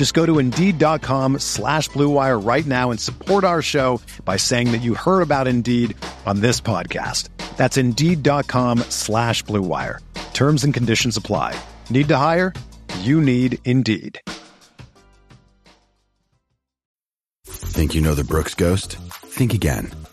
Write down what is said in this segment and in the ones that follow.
Just go to Indeed.com slash BlueWire right now and support our show by saying that you heard about Indeed on this podcast. That's Indeed.com slash BlueWire. Terms and conditions apply. Need to hire? You need Indeed. Think you know the Brooks Ghost? Think again.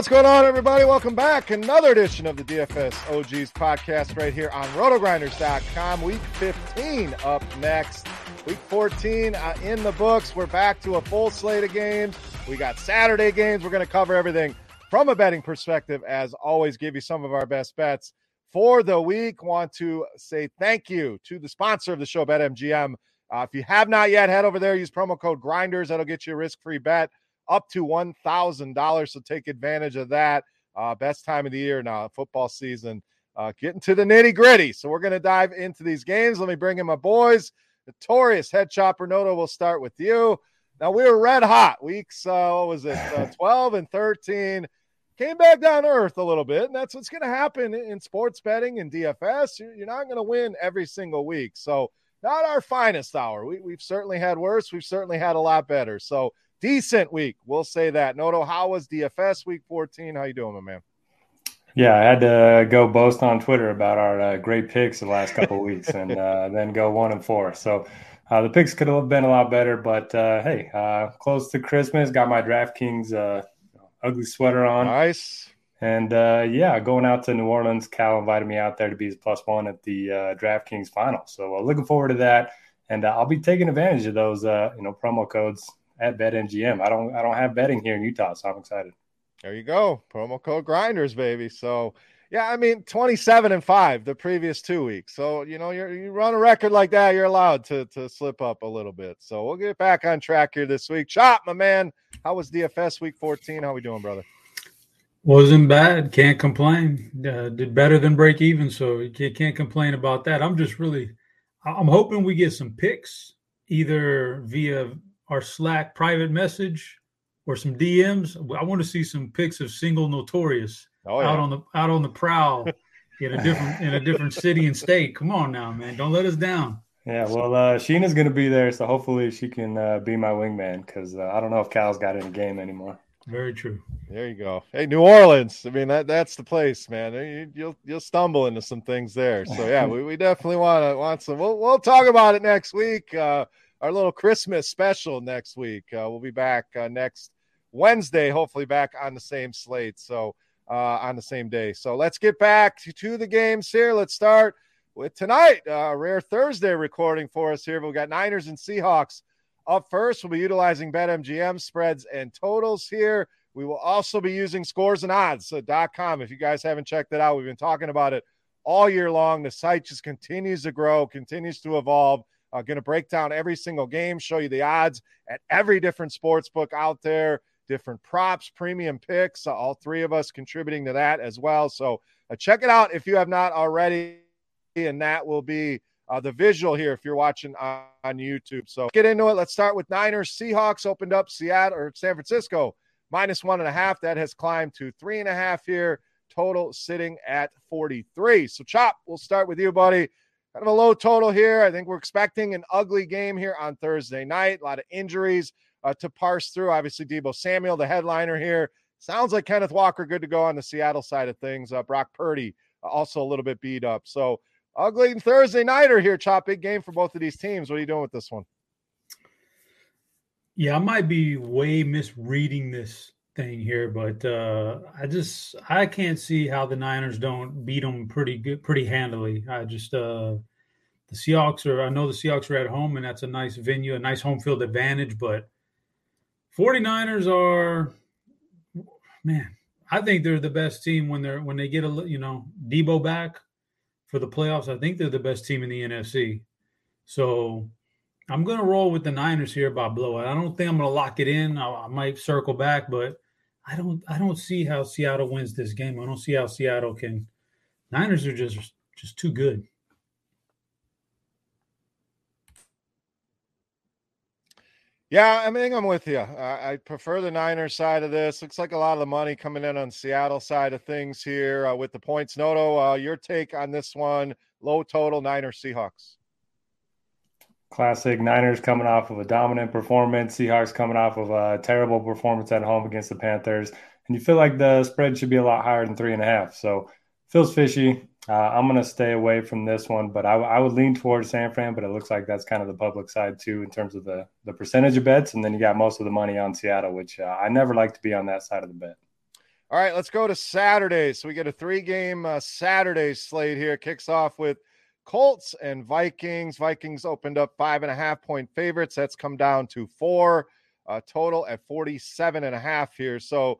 What's going on, everybody? Welcome back. Another edition of the DFS OGs podcast right here on rotogrinders.com. Week 15 up next. Week 14 uh, in the books. We're back to a full slate of games. We got Saturday games. We're going to cover everything from a betting perspective. As always, give you some of our best bets for the week. Want to say thank you to the sponsor of the show, BetMGM. Uh, if you have not yet, head over there, use promo code GRINDERS. That'll get you a risk free bet up to $1,000. So take advantage of that. Uh, best time of the year now, football season. Uh, getting to the nitty gritty. So we're going to dive into these games. Let me bring in my boys. Notorious head chopper Noto, we'll start with you. Now we were red hot weeks. Uh, what was it? Uh, 12 and 13. Came back down to earth a little bit, and that's what's going to happen in sports betting and DFS. You're not going to win every single week. So not our finest hour. We, we've certainly had worse. We've certainly had a lot better. So decent week. We'll say that. Noto, how was DFS week 14? How you doing, my man? Yeah, I had to go boast on Twitter about our uh, great picks the last couple weeks, and uh, then go one and four. So uh, the picks could have been a lot better, but uh, hey, uh, close to Christmas, got my DraftKings uh, ugly sweater on. Nice. And yeah, going out to New Orleans, Cal invited me out there to be his plus one at the DraftKings final. So looking forward to that, and I'll be taking advantage of those, you know, promo codes at BetMGM. I don't I don't have betting here in Utah, so I'm excited. There you go. Promo code grinders, baby. So yeah, I mean 27 and 5 the previous two weeks. So, you know, you you run a record like that, you're allowed to to slip up a little bit. So we'll get back on track here this week. Chop, my man. How was DFS week 14? How we doing, brother? Wasn't bad. Can't complain. Uh, did better than break even, so you can't complain about that. I'm just really, I'm hoping we get some picks either via our Slack private message or some DMs. I want to see some pics of single notorious oh, yeah. out on the out on the prowl in a different in a different city and state. Come on now, man. Don't let us down. Yeah, well, uh, Sheena's going to be there, so hopefully she can uh, be my wingman because uh, I don't know if Cal's got in the game anymore. Very true. There you go. Hey, New Orleans. I mean, that that's the place, man. You, will you'll, you'll stumble into some things there. So yeah, we, we definitely want to want some. We'll we'll talk about it next week. Uh, our little Christmas special next week. Uh, we'll be back uh, next Wednesday, hopefully back on the same slate. So uh, on the same day. So let's get back to, the games here. Let's start with tonight. Uh, rare Thursday recording for us here. We've got Niners and Seahawks up first. We'll be utilizing BetMGM spreads and totals here. We will also be using scores and odds.com. If you guys haven't checked it out, we've been talking about it all year long. The site just continues to grow, continues to evolve. Uh, going to break down every single game, show you the odds at every different sports book out there, different props, premium picks. Uh, all three of us contributing to that as well. So uh, check it out if you have not already. And that will be uh, the visual here if you're watching on, on YouTube. So get into it. Let's start with Niners. Seahawks opened up Seattle or San Francisco minus one and a half. That has climbed to three and a half here. Total sitting at 43. So, Chop, we'll start with you, buddy. Kind of a low total here. I think we're expecting an ugly game here on Thursday night. A lot of injuries uh, to parse through. Obviously, Deebo Samuel, the headliner here. Sounds like Kenneth Walker good to go on the Seattle side of things. Uh, Brock Purdy uh, also a little bit beat up. So, ugly Thursday nighter here, Chop. Big game for both of these teams. What are you doing with this one? Yeah, I might be way misreading this thing here, but uh, I just I can't see how the Niners don't beat them pretty good, pretty handily. I just uh, the Seahawks are. I know the Seahawks are at home, and that's a nice venue, a nice home field advantage. But 49ers are, man, I think they're the best team when they're when they get a you know Deebo back for the playoffs. I think they're the best team in the NFC. So I'm going to roll with the Niners here by blowout. I don't think I'm going to lock it in. I, I, might circle back, but I don't. I don't see how Seattle wins this game. I don't see how Seattle can. Niners are just just too good. Yeah, I mean, I'm with you. I prefer the Niners side of this. Looks like a lot of the money coming in on Seattle side of things here uh, with the points. Noto, uh, your take on this one? Low total Niners Seahawks. Classic Niners coming off of a dominant performance. Seahawks coming off of a terrible performance at home against the Panthers. And you feel like the spread should be a lot higher than three and a half. So feels fishy. Uh, I'm going to stay away from this one, but I, I, would lean towards San Fran. But it looks like that's kind of the public side too in terms of the the percentage of bets, and then you got most of the money on Seattle, which uh, I never like to be on that side of the bet. All right, let's go to Saturday. So we get a three game uh, Saturday slate here. Kicks off with Colts and Vikings. Vikings opened up five and a half point favorites. That's come down to four, uh, total at 47 and a half here. So,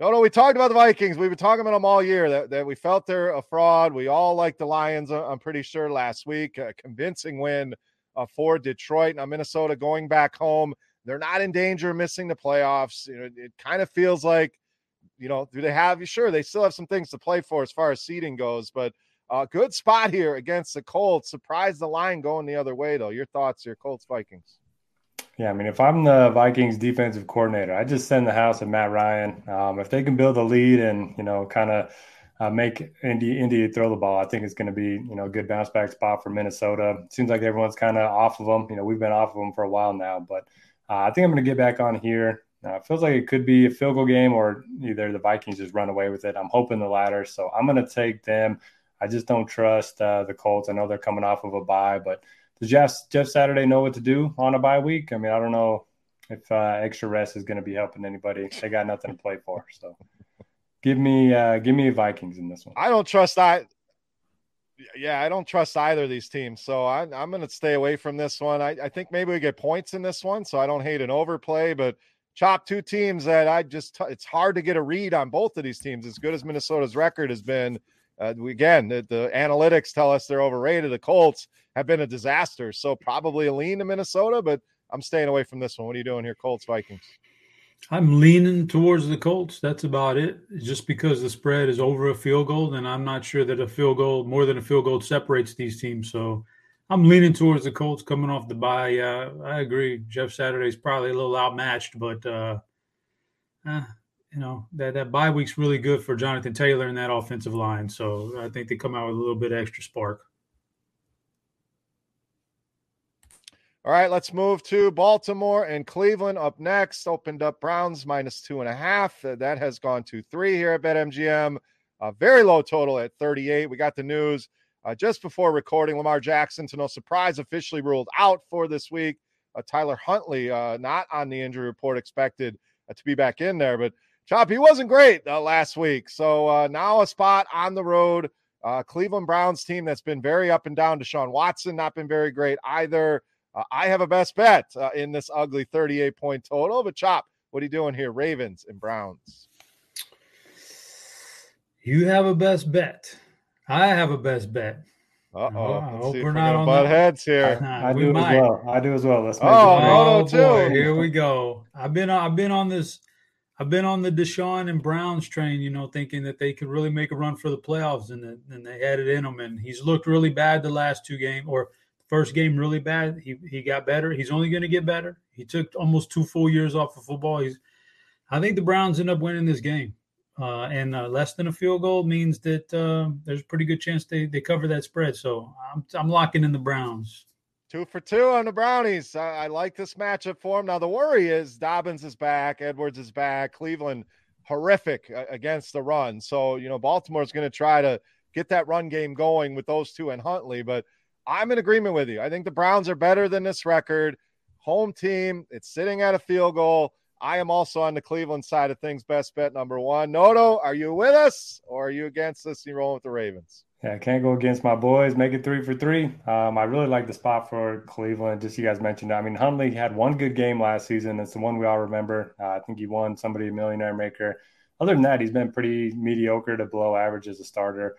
no, no, we talked about the Vikings. We've been talking about them all year that, that we felt they're a fraud. We all like the Lions, uh, I'm pretty sure, last week. A convincing win uh, for Detroit. Now, Minnesota going back home. They're not in danger of missing the playoffs. You know, it kind of feels like, you know, do they have, you? sure, they still have some things to play for as far as seeding goes, but uh, good spot here against the Colts. Surprised the line going the other way, though. Your thoughts here, Colts Vikings. Yeah, I mean, if I'm the Vikings defensive coordinator, I just send the house of Matt Ryan. Um, if they can build a lead and you know, kind of uh, make Indy Indy throw the ball, I think it's going to be you know a good bounce back spot for Minnesota. Seems like everyone's kind of off of them. You know, we've been off of them for a while now, but uh, I think I'm going to get back on here. Uh, feels like it could be a field goal game, or either the Vikings just run away with it. I'm hoping the latter, so I'm going to take them. I just don't trust uh, the Colts. I know they're coming off of a bye, but does Jeff Jeff Saturday know what to do on a bye week? I mean, I don't know if uh, extra rest is going to be helping anybody. They got nothing to play for, so give me uh, give me Vikings in this one. I don't trust I. Yeah, I don't trust either of these teams, so I, am going to stay away from this one. I, I think maybe we get points in this one, so I don't hate an overplay, but chop two teams that I just it's hard to get a read on both of these teams. As good as Minnesota's record has been, uh, again, the, the, analytics tell us they're overrated. The Colts have been a disaster, so probably a lean to Minnesota, but I'm staying away from this one. What are you doing here, Colts Vikings? I'm leaning towards the Colts. That's about it. Just because the spread is over a field goal, and I'm not sure that a field goal, more than a field goal, separates these teams. So I'm leaning towards the Colts coming off the bye. Yeah, I agree. Jeff Saturday's probably a little outmatched, but uh, uh, you know that that bye week's really good for Jonathan Taylor and that offensive line. So I think they come out with a little bit extra spark. All right, let's move to Baltimore and Cleveland up next. Opened up Browns minus two and a half. Uh, that has gone to three here at BetMGM. A very low total at 38. We got the news uh, just before recording. Lamar Jackson, to no surprise, officially ruled out for this week. Uh, Tyler Huntley, uh, not on the injury report, expected uh, to be back in there. But Chop, he wasn't great uh, last week. So uh, now a spot on the road. Uh, Cleveland Browns team that's been very up and down. Deshaun Watson not been very great either. Uh, I have a best bet uh, in this ugly 38 point total. But Chop, what are you doing here? Ravens and Browns. You have a best bet. I have a best bet. Uh oh. I hope we're not on butt heads here. I do might. as well. I do as well. Let's make oh, it oh, boy, here we go. I've been I've been on this I've been on the Deshaun and Browns train, you know, thinking that they could really make a run for the playoffs, and then they had it in them. And he's looked really bad the last two games, or first game really bad. He he got better. He's only going to get better. He took almost two full years off of football. He's I think the Browns end up winning this game. Uh, and uh, less than a field goal means that uh, there's a pretty good chance they, they cover that spread. So I'm, I'm locking in the Browns. Two for two on the Brownies. I, I like this matchup for them. Now, the worry is Dobbins is back, Edwards is back, Cleveland horrific uh, against the run. So, you know, Baltimore's going to try to get that run game going with those two and Huntley. But I'm in agreement with you. I think the Browns are better than this record. Home team, it's sitting at a field goal. I am also on the Cleveland side of things. Best bet number one. Noto, are you with us or are you against us? You rolling with the Ravens? Yeah, I can't go against my boys. Make it three for three. Um, I really like the spot for Cleveland. Just you guys mentioned. I mean, Huntley had one good game last season. It's the one we all remember. Uh, I think he won somebody a millionaire maker. Other than that, he's been pretty mediocre to below average as a starter.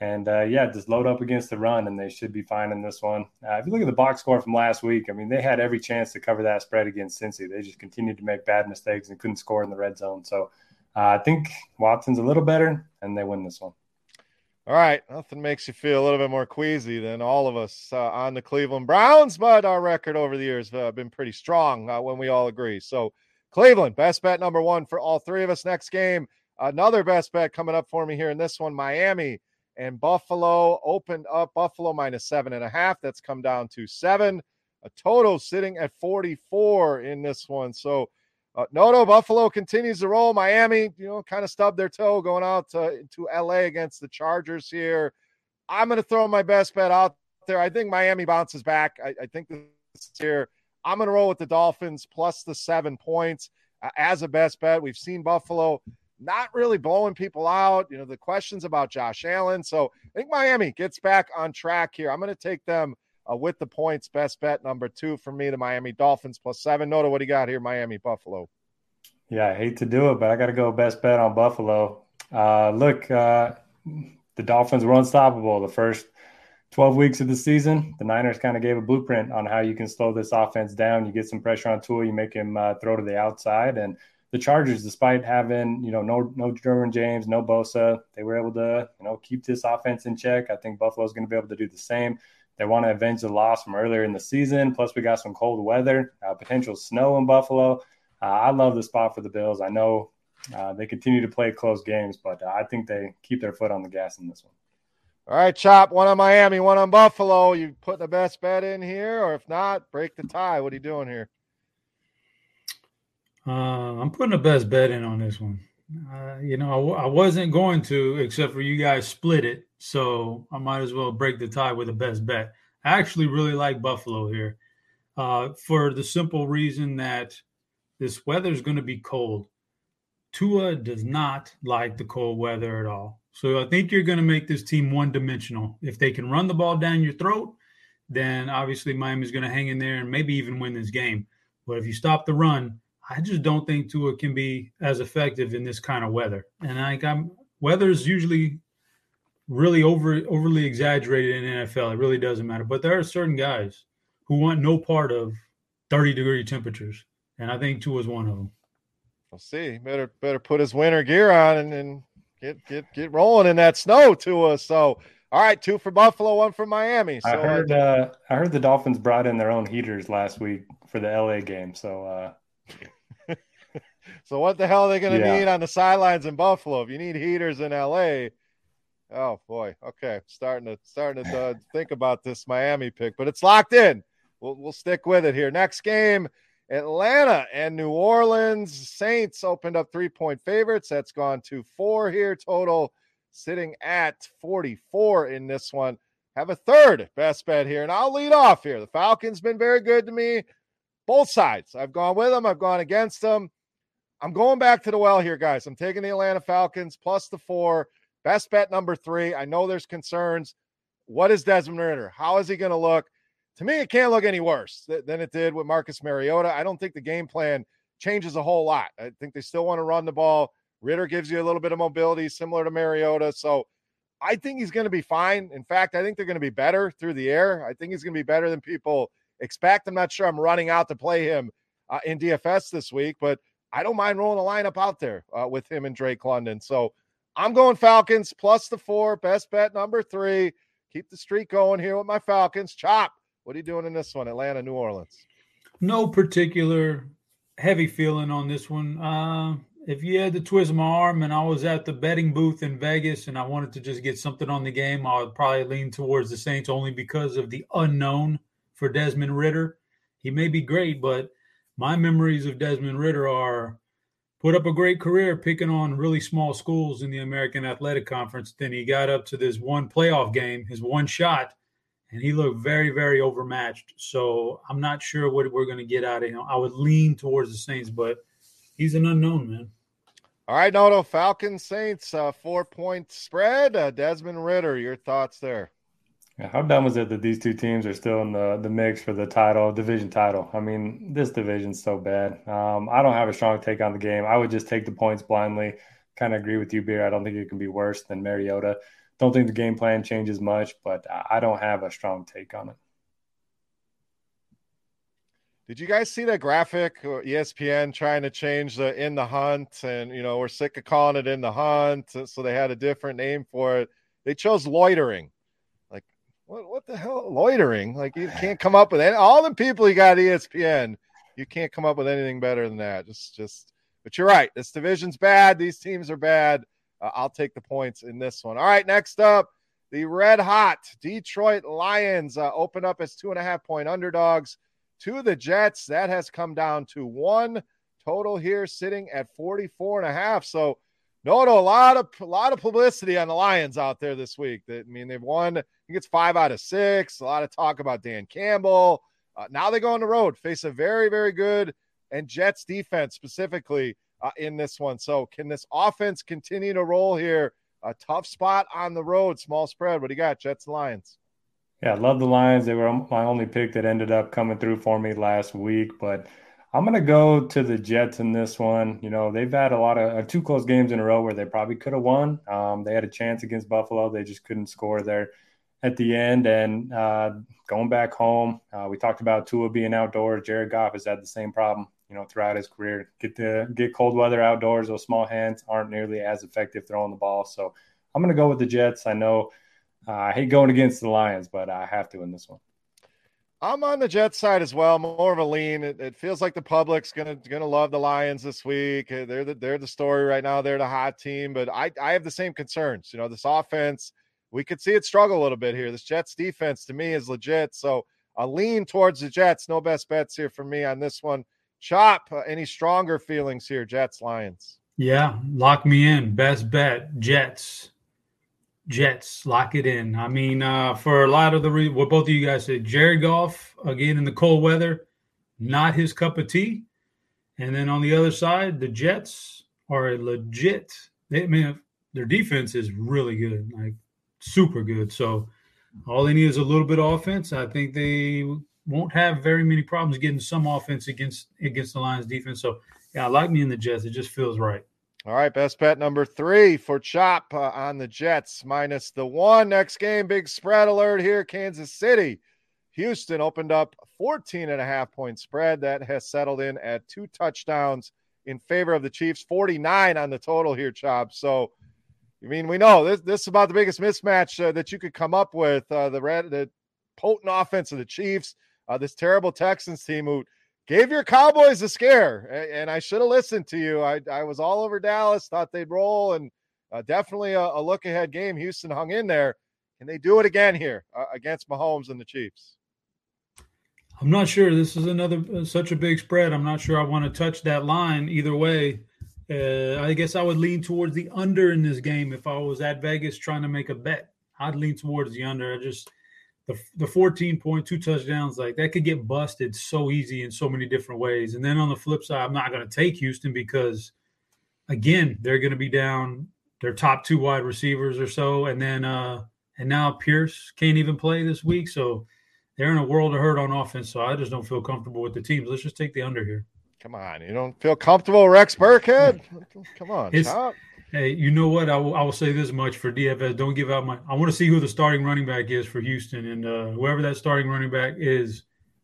And uh, yeah, just load up against the run, and they should be fine in this one. Uh, if you look at the box score from last week, I mean, they had every chance to cover that spread against Cincy. They just continued to make bad mistakes and couldn't score in the red zone. So uh, I think Watson's a little better, and they win this one. All right, nothing makes you feel a little bit more queasy than all of us uh, on the Cleveland Browns, but our record over the years have uh, been pretty strong uh, when we all agree. So, Cleveland, best bet number one for all three of us. Next game, another best bet coming up for me here in this one Miami and Buffalo opened up Buffalo minus seven and a half. That's come down to seven. A total sitting at 44 in this one. So, uh, no. Buffalo continues to roll. Miami, you know, kind of stubbed their toe going out to, to LA against the Chargers here. I'm going to throw my best bet out there. I think Miami bounces back. I, I think this year I'm going to roll with the Dolphins plus the seven points uh, as a best bet. We've seen Buffalo not really blowing people out. You know, the questions about Josh Allen. So I think Miami gets back on track here. I'm going to take them uh, with the points. Best bet number two for me, the Miami Dolphins plus seven. Noto, what do you got here? Miami Buffalo. Yeah, I hate to do it, but I got to go best bet on Buffalo. Uh, look, uh, the Dolphins were unstoppable the first 12 weeks of the season. The Niners kind of gave a blueprint on how you can slow this offense down. You get some pressure on Tua, you make him uh, throw to the outside. And the Chargers, despite having, you know, no no Derwin James, no Bosa, they were able to, you know, keep this offense in check. I think Buffalo's going to be able to do the same. They want to avenge the loss from earlier in the season. Plus, we got some cold weather, uh, potential snow in Buffalo. Uh, I love the spot for the Bills. I know uh, they continue to play close games, but uh, I think they keep their foot on the gas in this one. All right, Chop, one on Miami, one on Buffalo. You put the best bet in here, or if not, break the tie. What are you doing here? Uh, I'm putting the best bet in on this one. Uh, you know, I w- I wasn't going to, except for you guys split it. So I might as well break the tie with the best bet. I actually really like Buffalo here uh, for the simple reason that this weather is going to be cold. Tua does not like the cold weather at all. So I think you're going to make this team one dimensional. If they can run the ball down your throat, then obviously Miami's going to hang in there and maybe even win this game. But if you stop the run, I just don't think Tua can be as effective in this kind of weather. And I got weather is usually really over overly exaggerated in NFL. It really doesn't matter. But there are certain guys who want no part of 30 degree temperatures. And I think Tua is one of them. We'll see. Better better put his winter gear on and, and get get get rolling in that snow to us. So all right, two for Buffalo, one for Miami. So I heard uh, I heard the Dolphins brought in their own heaters last week for the LA game. So uh, so what the hell are they going to yeah. need on the sidelines in Buffalo? If you need heaters in LA, oh boy, okay, starting to starting to uh, think about this Miami pick, but it's locked in. We'll we'll stick with it here. Next game, Atlanta and New Orleans Saints opened up three point favorites. That's gone to four here total, sitting at forty four in this one. Have a third best bet here, and I'll lead off here. The Falcons been very good to me both sides. I've gone with them, I've gone against them. I'm going back to the well here, guys. I'm taking the Atlanta Falcons plus the four. Best bet number three. I know there's concerns. What is Desmond Ridder? How is he going to look? To me, it can't look any worse than it did with Marcus Mariota. I don't think the game plan changes a whole lot. I think they still want to run the ball. Ridder gives you a little bit of mobility, similar to Mariota. So I think he's going to be fine. In fact, I think they're going to be better through the air. I think he's going to be better than people expect. I'm not sure I'm running out to play him uh, in DFS this week, but I don't mind rolling a lineup out there uh, with him and Drake London. So I'm going Falcons plus the four. Best bet number three. Keep the streak going here with my Falcons. Chop. What are you doing in this one? Atlanta, New Orleans. No particular heavy feeling on this one. Uh, if you had to twist my arm and I was at the betting booth in Vegas and I wanted to just get something on the game, I would probably lean towards the Saints only because of the unknown for Desmond Ridder. He may be great, but my memories of Desmond Ridder are put up a great career picking on really small schools in the American Athletic Conference. Then he got up to this one playoff game, his one shot, and he looked very, very overmatched. So I'm not sure what we're going to get out of him. I would lean towards the Saints, but he's an unknown, man. All right, Noto, Falcons Saints, uh, four point spread. Uh, Desmond Ridder, your thoughts there? Yeah, how dumb is it that these two teams are still in the, the mix for the title, division title? I mean, this division's so bad. Um, I don't have a strong take on the game. I would just take the points blindly. Kind of agree with you, Beer. I don't think it can be worse than Mariota. Don't think the game plan changes much, but I don't have a strong take on it. Did you guys see that graphic? ESPN trying to change the in the hunt, and you know we're sick of calling it in the hunt, so they had a different name for it. They chose loitering. What? What the hell? Loitering? Like you can't come up with any, all the people you got ESPN. You can't come up with anything better than that. Just, just. But you're right. This division's bad. These teams are bad. Uh, I'll take the points in this one. All right. Next up, the red hot Detroit Lions uh, open up as two and a half point underdogs to the Jets. That has come down to one total here, sitting at 44 and a half. So, no, no, a lot of a lot of publicity on the Lions out there this week. That I mean, they've won. I think it's five out of six. A lot of talk about Dan Campbell. Uh, now they go on the road, face a very, very good and Jets defense specifically uh, in this one. So, can this offense continue to roll here? A tough spot on the road, small spread. What do you got, Jets Lions? Yeah, I love the Lions. They were my only pick that ended up coming through for me last week, but I'm going to go to the Jets in this one. You know, they've had a lot of uh, two close games in a row where they probably could have won. Um, they had a chance against Buffalo. They just couldn't score there at the end. And uh, going back home, uh, we talked about Tua being outdoors. Jared Goff has had the same problem, you know, throughout his career. Get the get cold weather outdoors. Those small hands aren't nearly as effective throwing the ball. So I'm going to go with the Jets. I know uh, I hate going against the Lions, but I have to in this one. I'm on the Jets side as well. More of a lean. It, it, feels like the public's gonna gonna love the Lions this week. Uh, they're the they're the story right now. They're the hot team, but I I have the same concerns. You know, this offense we could see it struggle a little bit here. This Jets defense to me is legit. So a lean towards the Jets. No best bets here for me on this one. Chop. Uh, any stronger feelings here? Jets Lions. Yeah, lock me in. Best bet Jets. Jets, lock it in. I mean, uh, for a lot of the re- what both of you guys said, Jared Goff again in the cold weather, not his cup of tea. And then on the other side, the Jets are a legit. They I mean their defense is really good, like super good. So all they need is a little bit of offense. I think they won't have very many problems getting some offense against against the Lions defense. So yeah, I like me in the Jets. It just feels right. All right, best bet number three for Chop uh, on the Jets minus the one. Next game, big spread alert here. Kansas City. Houston opened up 14 and a half point spread that has settled in at two touchdowns in favor of the Chiefs, 49 on the total here, Chop. So, I mean, we know this, this is about the biggest mismatch uh, that you could come up with. Uh, the red, the potent offense of the Chiefs, uh, this terrible Texans team who gave your Cowboys a scare, and I should have listened to you. I, I was all over Dallas, thought they'd roll, and uh, definitely a, a, look ahead game. Houston hung in there. Can they do it again here uh, against Mahomes and the Chiefs? I'm not sure. This is another uh, such a big spread. I'm not sure I want to touch that line either way. Uh, I guess I would lean towards the under in this game if I was at Vegas trying to make a bet. I'd lean towards the under. I just the the 14 point two touchdowns like that could get busted so easy in so many different ways. And then on the flip side, I'm not going to take Houston because again they're going to be down their top two wide receivers or so, and then uh and now Pierce can't even play this week, so they're in a world of hurt on offense. So I just don't feel comfortable with the teams. Let's just take the under here. Come on, you don't feel comfortable, Rex Burkhead? Come on, it's, Hey, you know what? I will, I will say this much for DFS. Don't give out my. I want to see who the starting running back is for Houston, and uh, whoever that starting running back is,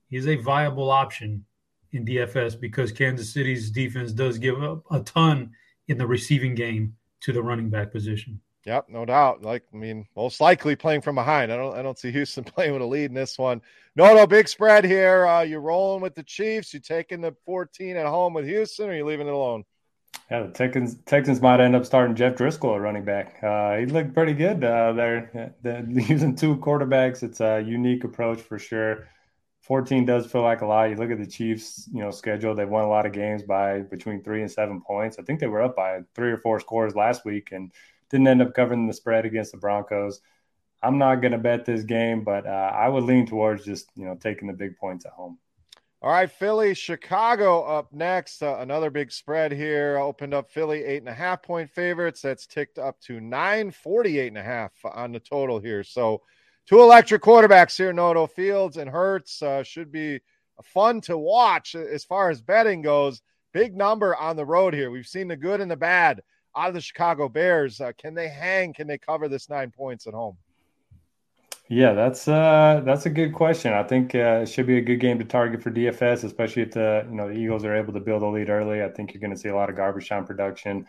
he's a viable option in DFS because Kansas City's defense does give up a ton in the receiving game to the running back position. Yep, no doubt. Like, I mean, most likely playing from behind. I don't, I don't see Houston playing with a lead in this one. No, no, big spread here. Uh, you're rolling with the Chiefs. You taking the 14 at home with Houston, or you leaving it alone? Yeah, the Texans Texans might end up starting Jeff Driskel at running back. Uh, he looked pretty good uh, there. They're using two quarterbacks. It's a unique approach for sure. 14 does feel like a lot. You look at the Chiefs, you know, schedule. They've won a lot of games by between three and seven points. I think they were up by three or four scores last week and didn't end up covering the spread against the Broncos. I'm not going to bet this game, but uh, I would lean towards just you know taking the big points at home. All right, Philly, Chicago up next. Uh, another big spread here. Opened up Philly eight and a half point favorites. That's ticked up to nine forty-eight and a half on the total here. So two electric quarterbacks here, Noto Fields and Hurts. Uh, should be fun to watch as far as betting goes. Big number on the road here. We've seen the good and the bad out of the Chicago Bears. Uh, can they hang? Can they cover this nine points at home? Yeah, that's uh, that's a good question. I think uh, it should be a good game to target for DFS, especially if the you know the Eagles are able to build a lead early. I think you're going to see a lot of garbage time production.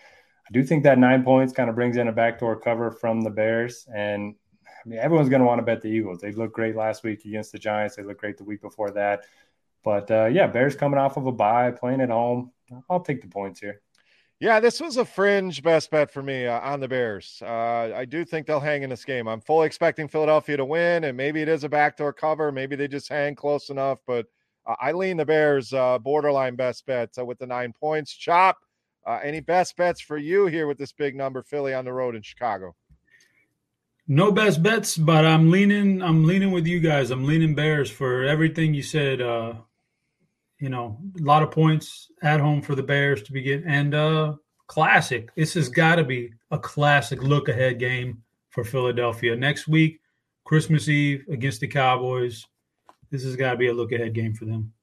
I do think that nine points kind of brings in a backdoor cover from the Bears, and I mean everyone's going to want to bet the Eagles. They looked great last week against the Giants. They looked great the week before that. But uh, yeah, Bears coming off of a bye, playing at home. I'll take the points here. Yeah, this was a fringe best bet for me uh, on the Bears. Uh, I do think they'll hang in this game. I'm fully expecting Philadelphia to win, and maybe it is a backdoor cover. Maybe they just hang close enough, but uh, I lean the Bears uh, borderline best bet uh, with the nine points. Chop, uh, any best bets for you here with this big number, Philly on the road in Chicago? No best bets, but I'm leaning. I'm leaning with you guys. I'm leaning Bears for everything you said you know, a lot of points at home for the Bears to begin, and uh, classic. This has got to be a classic look ahead game for Philadelphia next week, Christmas Eve against the Cowboys. This has got to be a look ahead game for them.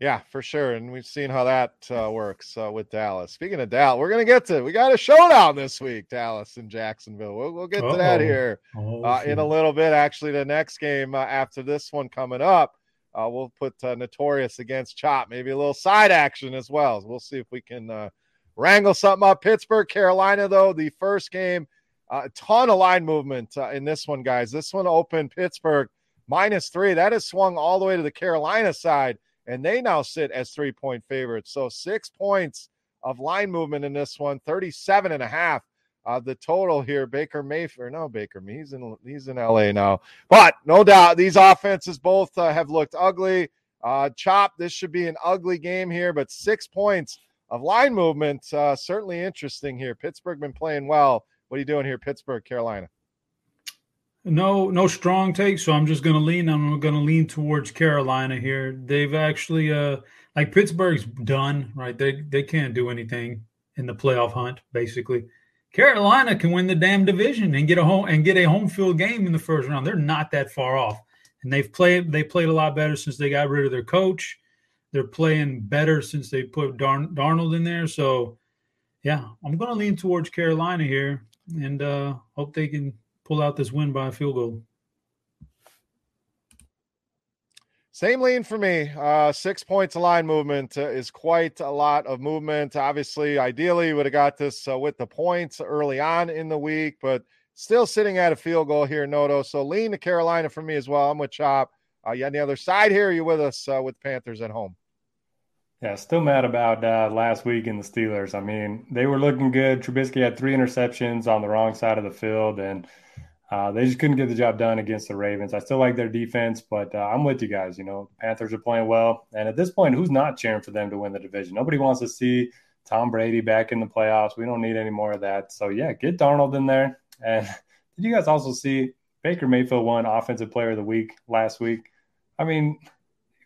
Yeah, for sure, and we've seen how that uh, works uh, with Dallas. Speaking of Dallas, we're gonna get to we got a showdown this week, Dallas and Jacksonville. We'll, we'll get to Uh-oh. that here uh, in a little bit. Actually, the next game uh, after this one coming up uh, we'll put uh, Notorious against Chop, maybe a little side action as well. We'll see if we can uh, wrangle something up. Pittsburgh, Carolina, though, the first game, uh, a ton of line movement uh, in this one, guys. This one opened Pittsburgh minus three. That has swung all the way to the Carolina side, and they now sit as three point favorites. So six points of line movement in this one, 37 and a half uh, the total here, Baker Mayfield, no Baker, he's in he's in LA now, but no doubt these offenses both uh, have looked ugly. Uh, chop, this should be an ugly game here, but six points of line movement, uh, certainly interesting here. Pittsburgh been playing well. What are you doing here, Pittsburgh, Carolina? No, no strong take, so I'm just going to lean. I'm going to lean towards Carolina here. They've actually, uh, like Pittsburgh's done, right? They they can't do anything in the playoff hunt, basically. Carolina can win the damn division and get a home and get a home field game in the first round. They're not that far off, and they've played they played a lot better since they got rid of their coach. They're playing better since they put Darn, Darnold in there. So, yeah, I'm going to lean towards Carolina here and uh, hope they can pull out this win by a field goal. Same lean for me. Uh, six points of line movement uh, is quite a lot of movement. Obviously, ideally, would have got this uh, with the points early on in the week, but still sitting at a field goal here, Noto. So lean to Carolina for me as well. I'm with Chop. Uh, you on the other side here? you with us uh, with Panthers at home? Yeah, still mad about uh, last week in the Steelers. I mean, they were looking good. Trubisky had three interceptions on the wrong side of the field, and – uh, they just couldn't get the job done against the Ravens. I still like their defense, but uh, I'm with you guys. You know, Panthers are playing well, and at this point, who's not cheering for them to win the division? Nobody wants to see Tom Brady back in the playoffs. We don't need any more of that. So yeah, get Darnold in there. And did you guys also see Baker Mayfield won Offensive Player of the Week last week? I mean,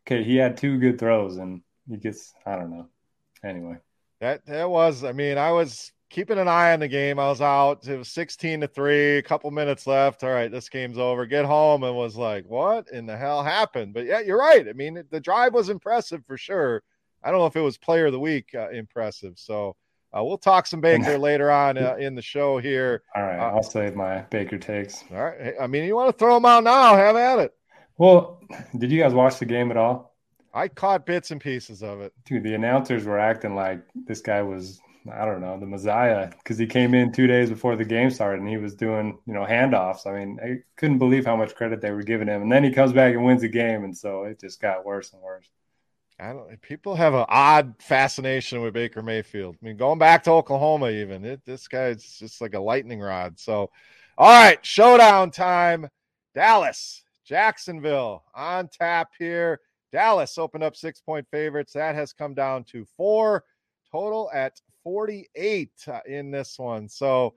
okay, he had two good throws, and he gets I don't know. Anyway, that that was. I mean, I was keeping an eye on the game. I was out. It was 16 to 3, a couple minutes left. All right, this game's over. Get home and was like, what in the hell happened? But yeah, you're right. I mean, the drive was impressive for sure. I don't know if it was player of the week uh, impressive. So uh, we'll talk some Baker later on uh, in the show here. All right, uh, I'll save my Baker takes. All right. I mean, you want to throw them out now? Have at it. Well, did you guys watch the game at all? I caught bits and pieces of it. Dude, the announcers were acting like this guy was I don't know, the Messiah, because he came in two days before the game started and he was doing, you know, handoffs. I mean, I couldn't believe how much credit they were giving him. And then he comes back and wins the game. And so it just got worse and worse. I don't. People have an odd fascination with Baker Mayfield. I mean, going back to Oklahoma, even it, this guy's just like a lightning rod. So, all right, showdown time. Dallas, Jacksonville on tap here. Dallas opened up six point favorites. That has come down to four total at 48 uh, in this one. So,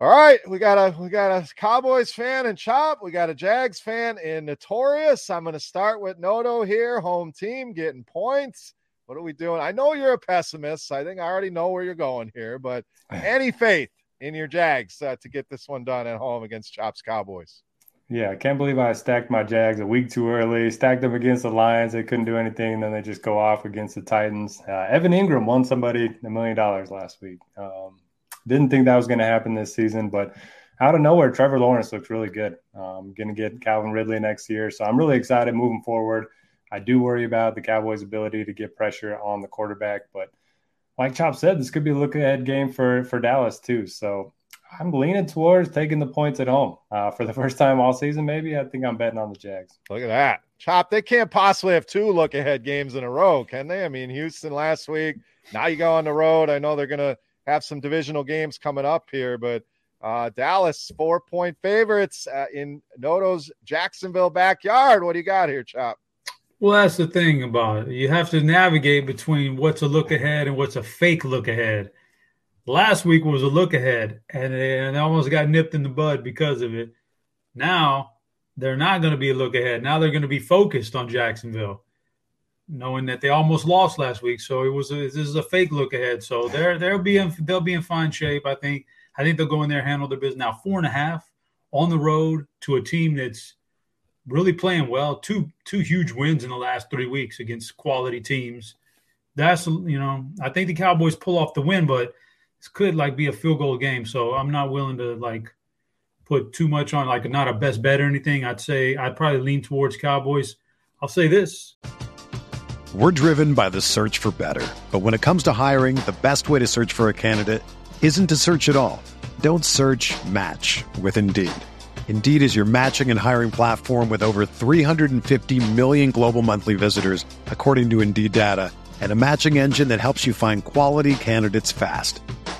all right, we got a we got a Cowboys fan in Chop. We got a Jags fan in Notorious. I'm going to start with Noto here, home team getting points. What are we doing? I know you're a pessimist. I think I already know where you're going here, but any faith in your Jags uh, to get this one done at home against Chop's Cowboys? Yeah, I can't believe I stacked my Jags a week too early. Stacked them against the Lions. They couldn't do anything. Then they just go off against the Titans. Uh, Evan Engram won somebody a million dollars last week. Um, didn't think that was going to happen this season, but out of nowhere, Trevor Lawrence looks really good. Um, going to get Calvin Ridley next year, so I'm really excited moving forward. I do worry about the Cowboys' ability to get pressure on the quarterback, but like Chop said, this could be a look ahead game for for Dallas too. So I'm leaning towards taking the points at home uh, for the first time all season. Maybe I think I'm betting on the Jags. Look at that, Chop. They can't possibly have two look ahead games in a row, can they? I mean, Houston last week. Now you go on the road. I know they're going to have some divisional games coming up here, but uh, Dallas four point favorites uh, in Noto's Jacksonville backyard. What do you got here, Chop? Well, that's the thing about it. You have to navigate between what's a look ahead and what's a fake look ahead. Last week was a look ahead, and they almost got nipped in the bud because of it. Now they're not going to be a look ahead. Now they're going to be focused on Jacksonville knowing that they almost lost last week. So it was a, this is a fake look ahead. So they're they'll be in they'll be in fine shape. I think I think they'll go in there handle their business. Now four and a half on the road to a team that's really playing well. Two two huge wins in the last three weeks against quality teams. That's you know I think the Cowboys pull off the win, but this could like be a field goal game. So I'm not willing to like put too much on like not a best bet or anything. I'd say I'd probably lean towards Cowboys. I'll say this. We're driven by the search for better. But when it comes to hiring, the best way to search for a candidate isn't to search at all. Don't search match with Indeed. Indeed is your matching and hiring platform with over 350 million global monthly visitors, according to Indeed data, and a matching engine that helps you find quality candidates fast.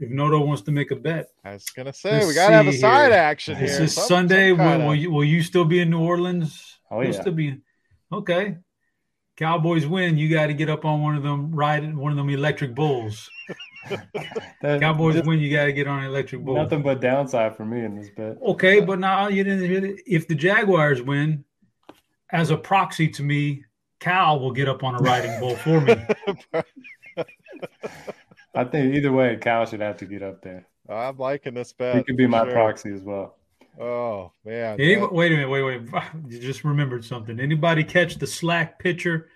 If Noto wants to make a bet. I was going to say, Let's we got to have a side here. action this here. This is Sunday. Some will, will, you, will you still be in New Orleans? Oh, yeah. You'll still be. Okay. Cowboys win, you got to get up on one of them, ride one of them electric bulls. that, Cowboys just, win, you got to get on an electric bull. Nothing but downside for me in this bet. Okay, but now you didn't. If the Jaguars win, as a proxy to me, Cal will get up on a riding bull for me. I think either way, Cal should have to get up there. I'm liking this bet. He could be my sure. proxy as well. Oh man! Anybody, wait a minute, wait, wait. You just remembered something. Anybody catch the slack picture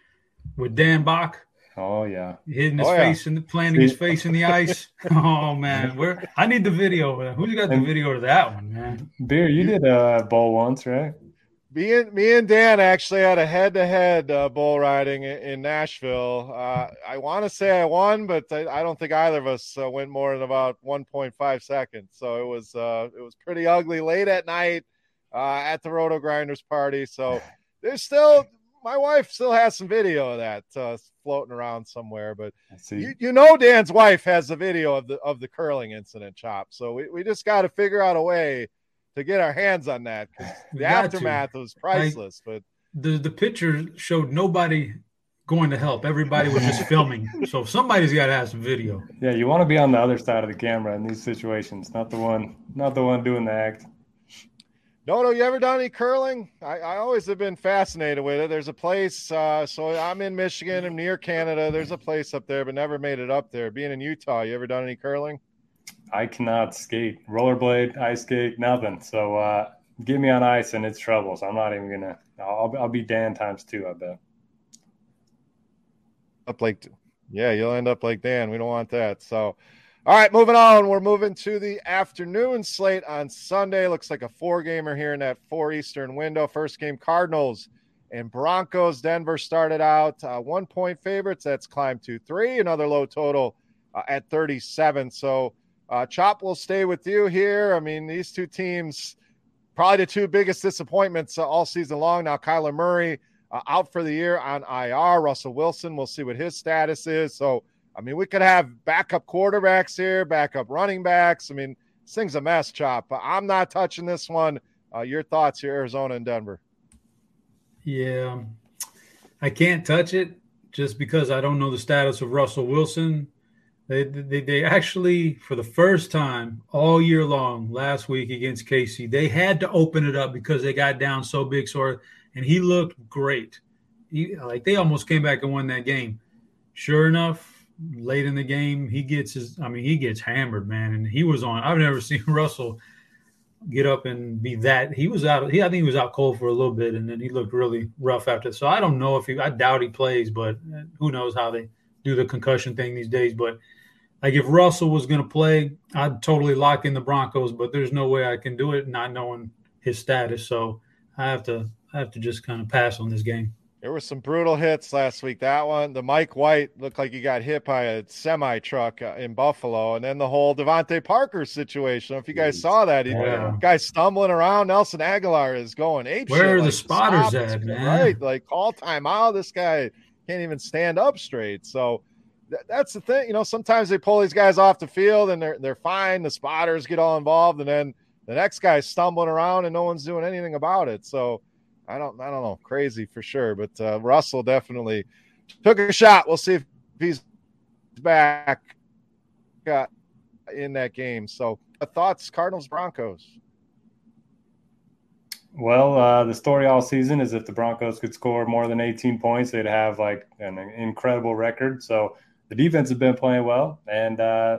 with Dan Bach? Oh yeah, hitting his oh, face and planting his face in the ice. oh man, where I need the video. Who's got the video of that one, man? Beer, you did a bowl once, right? Me and me and Dan actually had a head-to-head uh, bull riding in, in Nashville. Uh, I want to say I won, but I, I, don't think either of us uh, went more than about 1.5 seconds. So it was uh, it was pretty ugly late at night uh, at the Roto Grinders party. So there's still my wife still has some video of that uh, floating around somewhere. But you, you know Dan's wife has the video of the of the curling incident chop. So we, we just got to figure out a way to get our hands on that because the aftermath to. was priceless. but the the picture showed nobody going to help. Everybody was just filming. So somebody's got to have some video. Yeah, you want to be on the other side of the camera in these situations, not the one, not the one doing the act. No, no, you ever done any curling? I, I always have been fascinated with it. There's a place, uh, so I'm in Michigan, I'm near Canada. There's a place up there, but never made it up there. Being in Utah, you ever done any curling? I cannot skate, rollerblade, ice skate, nothing. So uh, get me on ice and it's trouble. So I'm not even gonna. I'll, I'll be Dan times two. I bet. Up like, yeah, you'll end up like Dan. We don't want that. So all right, moving on. We're moving to the afternoon slate on Sunday. Looks like a four gamer here in that four Eastern window. First game Cardinals and Broncos. Denver started out uh, one point favorites. That's climbed to three. Another low total uh, at 37. So, uh, Chop will stay with you here. I mean, these two teams, probably the two biggest disappointments uh, all season long. Now, Kyler Murray uh, out for the year on IR. Russell Wilson, we'll see what his status is. So, I mean, we could have backup quarterbacks here, backup running backs. I mean, this thing's a mess, Chop. I'm not touching this one. Uh, your thoughts here, Arizona and Denver? Yeah, I can't touch it just because I don't know the status of Russell Wilson. They, they, they actually, for the first time all year long last week against KC, they had to open it up because they got down so big. So, and he looked great. He, like they almost came back and won that game. Sure enough, late in the game, he gets his. I mean, he gets hammered, man. And he was on. I've never seen Russell get up and be that. He was out. He I think he was out cold for a little bit, and then he looked really rough after. So I don't know if he. I doubt he plays, but uh, who knows how they do the concussion thing these days. But like if Russell was going to play, I'd totally lock in the Broncos. But there's no way I can do it not knowing his status. So I have to. I have to just kind of pass on this game. There were some brutal hits last week. That one, the Mike White looked like he got hit by a semi truck uh, in Buffalo, and then the whole DeVante Parker situation. If you guys saw that, he, yeah. guy stumbling around. Nelson Agholor is going ape. Where shit, are like, the spotters at, man? Right, like call timeout. This guy can't even stand up straight. So th- that's the thing. You know, sometimes they pull these guys off the field and they're they're fine. The spotters get all involved, and then the next guy's stumbling around and no one's doing anything about it. So I don't I don't know, crazy for sure. But uh, Russell definitely took a shot. We'll see if he's back uh, in that game. So, uh, thoughts, Cardinals Broncos. Well, uh, the story all season is if the Broncos could score more than 18 points, they'd have like an incredible record. So the defense has been playing well, and uh,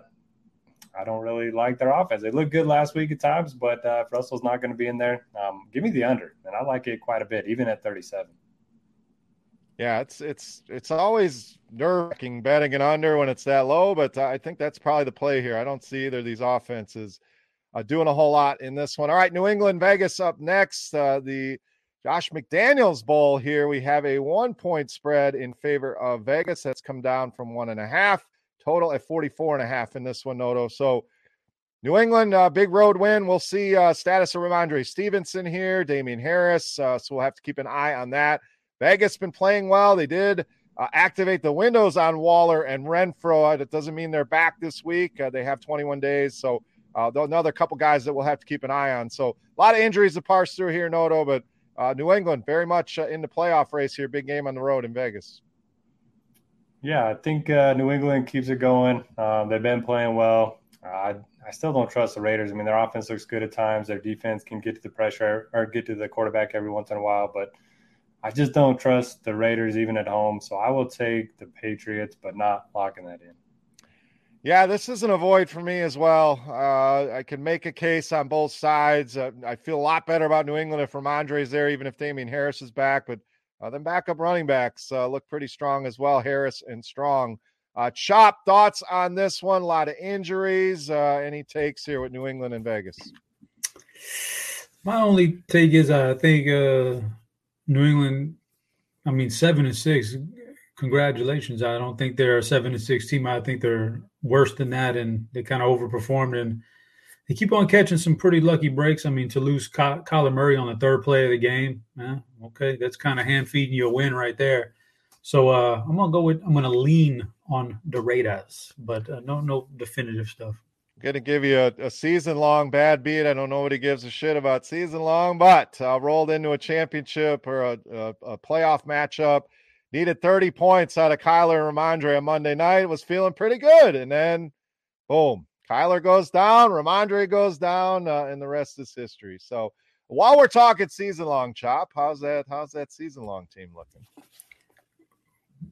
I don't really like their offense. They look good last week at times, but uh, if Russell's not going to be in there, um, give me the under, and I like it quite a bit, even at 37. Yeah, it's it's it's always nerve wracking betting an under when it's that low, but I think that's probably the play here. I don't see either of these offenses uh, doing a whole lot in this one. All right, New England Vegas up next. Uh, the Josh McDaniels Bowl here. We have a one point spread in favor of Vegas. That's come down from one and a half total at 44 and a half in this one, Noto. So New England, uh, big road win. We'll see uh, status of Rhamondre Stevenson here, Damien Harris. Uh, so we'll have to keep an eye on that. Vegas been playing well. They did uh, activate the windows on Waller and Renfrow. It doesn't mean they're back this week. Uh, they have 21 days. So uh, another couple guys that we'll have to keep an eye on. So a lot of injuries to parse through here, Noto, but New England very much in the playoff race here. Big game on the road in Vegas. Yeah, I think uh, New England keeps it going. Um, they've been playing well. Uh, I, I still don't trust the Raiders. I mean, their offense looks good at times. Their defense can get to the pressure or get to the quarterback every once in a while, but I just don't trust the Raiders even at home. So I will take the Patriots, but not locking that in. Yeah, this is an avoid for me as well. Uh, I can make a case on both sides. Uh, I feel a lot better about New England if Rhamondre's there, even if Damien Harris is back. But uh, then backup running backs uh, look pretty strong as well. Harris and Strong. Uh, Chop thoughts on this one? A lot of injuries. Uh, any takes here with New England and Vegas? My only take is I think New England. I mean, seven and six. Congratulations! I don't think they're a seven and six team. I think they're worse than that, and they kind of overperformed. And they keep on catching some pretty lucky breaks. I mean, to lose Ky- Kyler Murray on the third play of the game, okay, that's kind of hand feeding you a win right there. So uh, I'm gonna go with I'm gonna lean on the Raiders, but uh, no no definitive stuff. Going to give you a, a season long bad beat. I don't know what he gives a shit about season long, but uh, rolled into a championship or a, a, a, playoff matchup. Needed 30 points out of Kyler and Rhamondre on Monday night. Was feeling pretty good, and then boom, Kyler goes down, Rhamondre goes down, uh, and the rest is history. So While we're talking season long, Chop, how's that? How's that season long team looking?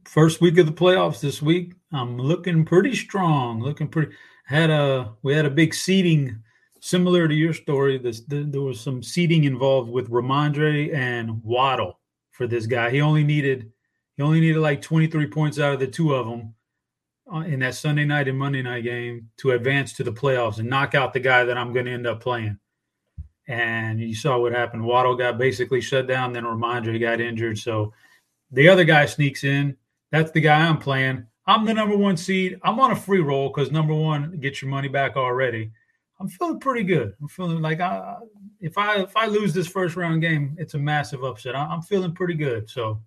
First week of the playoffs this week. I'm looking pretty strong. Looking pretty. Had a we had a big seeding similar to your story. This there was some seeding involved with Rhamondre and Waddle for this guy. He only needed he only needed like 23 points out of the two of them uh, in that Sunday night and Monday night game to advance to the playoffs and knock out the guy that I'm going to end up playing. And you saw what happened. Waddle got basically shut down, then Rhamondre got injured. So the other guy sneaks in. That's the guy I'm playing. I'm the number one seed. I'm on a free roll because number one get your money back already. I'm feeling pretty good. I'm feeling like I, if I if I lose this first round game, it's a massive upset. I, am feeling pretty good. So,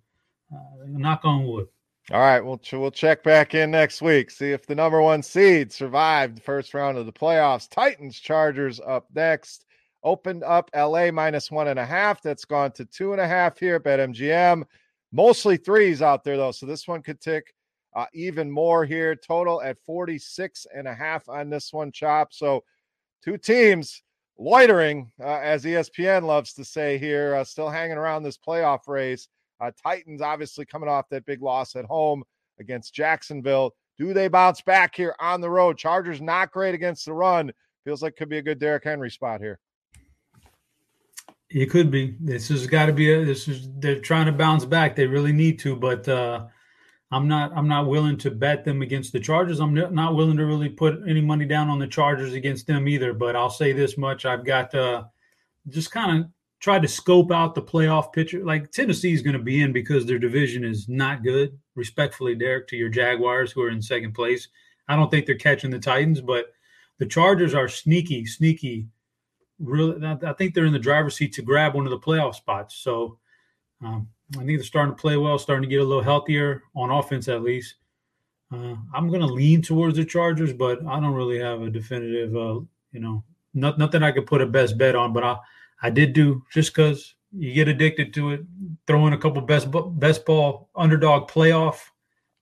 knock on wood. All right, we'll we'll check back in next week. See if the number one seed survived the first round of the playoffs. Titans Chargers up next. Opened up LA minus one and a half. That's gone to two and a half here at BetMGM. Mostly threes out there though, so this one could tick uh, even more here. Total at 46 and a half on this one, Chop. So two teams loitering, uh, as ESPN loves to say here, uh, still hanging around this playoff race. Uh, Titans obviously coming off that big loss at home against Jacksonville. Do they bounce back here on the road? Chargers not great against the run. Feels like could be a good Derrick Henry spot here. It could be. This has got to be a. This is they're trying to bounce back. They really need to, but uh, I'm not. I'm not willing to bet them against the Chargers. I'm not willing to really put any money down on the Chargers against them either. But I'll say this much: I've got uh, just kind of tried to scope out the playoff picture. Like Tennessee is going to be in because their division is not good. Respectfully, Derek, to your Jaguars who are in second place. I don't think they're catching the Titans, but the Chargers are sneaky, sneaky. Really, I think they're in the driver's seat to grab one of the playoff spots. So um, I think they're starting to play well, starting to get a little healthier on offense at least. Uh, I'm going to lean towards the Chargers, but I don't really have a definitive, uh, you know, not, nothing I could put a best bet on. But I, I did do just because you get addicted to it, throw in a couple best best ball underdog playoff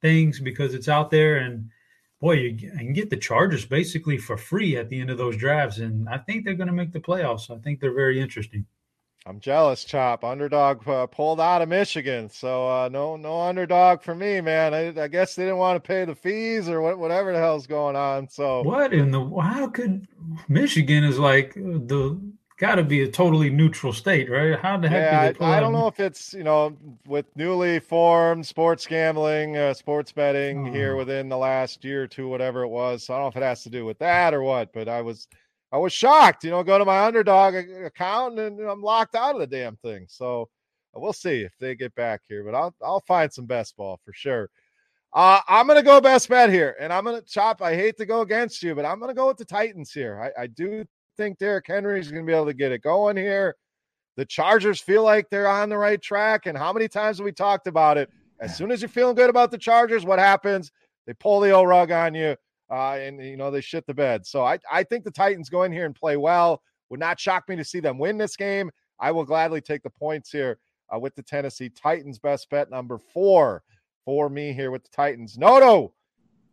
things because it's out there, and boy, you can get the Chargers basically for free at the end of those drafts, and I think they're going to make the playoffs. I think they're very interesting. I'm jealous, Chop. Underdog uh, pulled out of Michigan, so uh, no, no underdog for me, man. I, I, guess they didn't want to pay the fees or what, whatever the hell's going on. So what in the how could Michigan is like the got to be a totally neutral state, right? How the heck? Yeah, I, I, don't know if it's you know with newly formed sports gambling, uh, sports betting oh. here within the last year or two, whatever it was. So I don't know if it has to do with that or what, but I was I was shocked. You know, go to my underdog account and I'm locked out of the damn thing. So we'll see if they get back here, but I'll I'll find some best ball for sure. Uh, I'm gonna go best bet here, and I'm gonna chop. I hate to go against you, but I'm gonna go with the Titans here. I, I do think Derrick Henry is going to be able to get it going here. The Chargers feel like they're on the right track. And how many times have we talked about it? As soon as you're feeling good about the Chargers, what happens? They pull the old rug on you, uh, and you know they shit the bed. So I, I think the Titans go in here and play well. Would not shock me to see them win this game. I will gladly take the points here uh, with the Tennessee Titans. Best bet number four for me here with the Titans. No, no,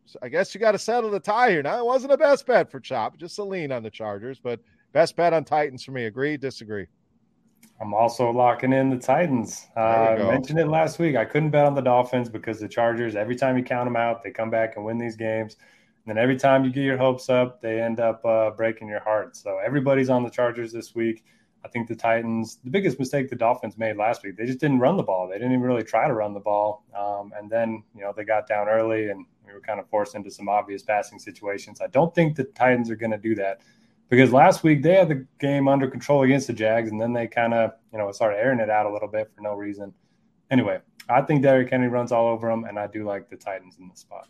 so I guess you got to settle the tie here. Now, it wasn't a best bet for Chop, just a lean on the Chargers, but best bet on Titans for me. Agree, disagree? I'm also locking in the Titans. Uh, I mentioned it last week. I couldn't bet on the Dolphins because the Chargers, every time you count them out, they come back and win these games. And then every time you get your hopes up, they end up uh, breaking your heart. So everybody's on the Chargers this week. I think the Titans, the biggest mistake the Dolphins made last week, they just didn't run the ball. They didn't even really try to run the ball. Um, and then, you know, they got down early and we were kind of forced into some obvious passing situations. I don't think the Titans are going to do that because last week they had the game under control against the Jags and then they kind of, you know, started airing it out a little bit for no reason. Anyway, I think Derrick Henry runs all over them, and I do like the Titans in the spot.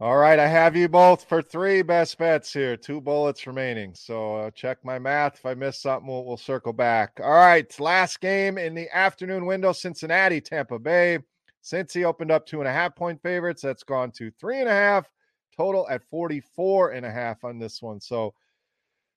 All right, I have you both for three best bets here. Two bullets remaining. So uh, check my math. If I miss something, we'll, we'll circle back. All right, last game in the afternoon window: Cincinnati, Tampa Bay. Cincy opened up two and a half point favorites, that's gone to three and a half. Total at 44 and a half on this one. So,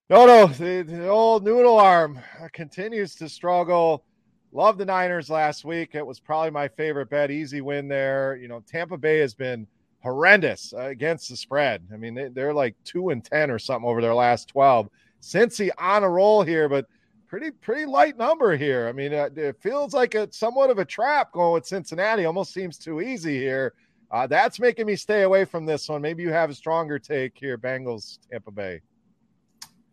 no, no, the, the old noodle arm continues to struggle. Love the Niners last week. It was probably my favorite bet. Easy win there. You know, Tampa Bay has been horrendous uh, against the spread. I mean, they, are like two and 10 or something over their last 12. Cincy on a roll here, but pretty pretty light number here. I mean, uh, it feels like a somewhat of a trap going with Cincinnati. Almost seems too easy here. Uh, that's making me stay away from this one. Maybe you have a stronger take here, Bengals, Tampa Bay.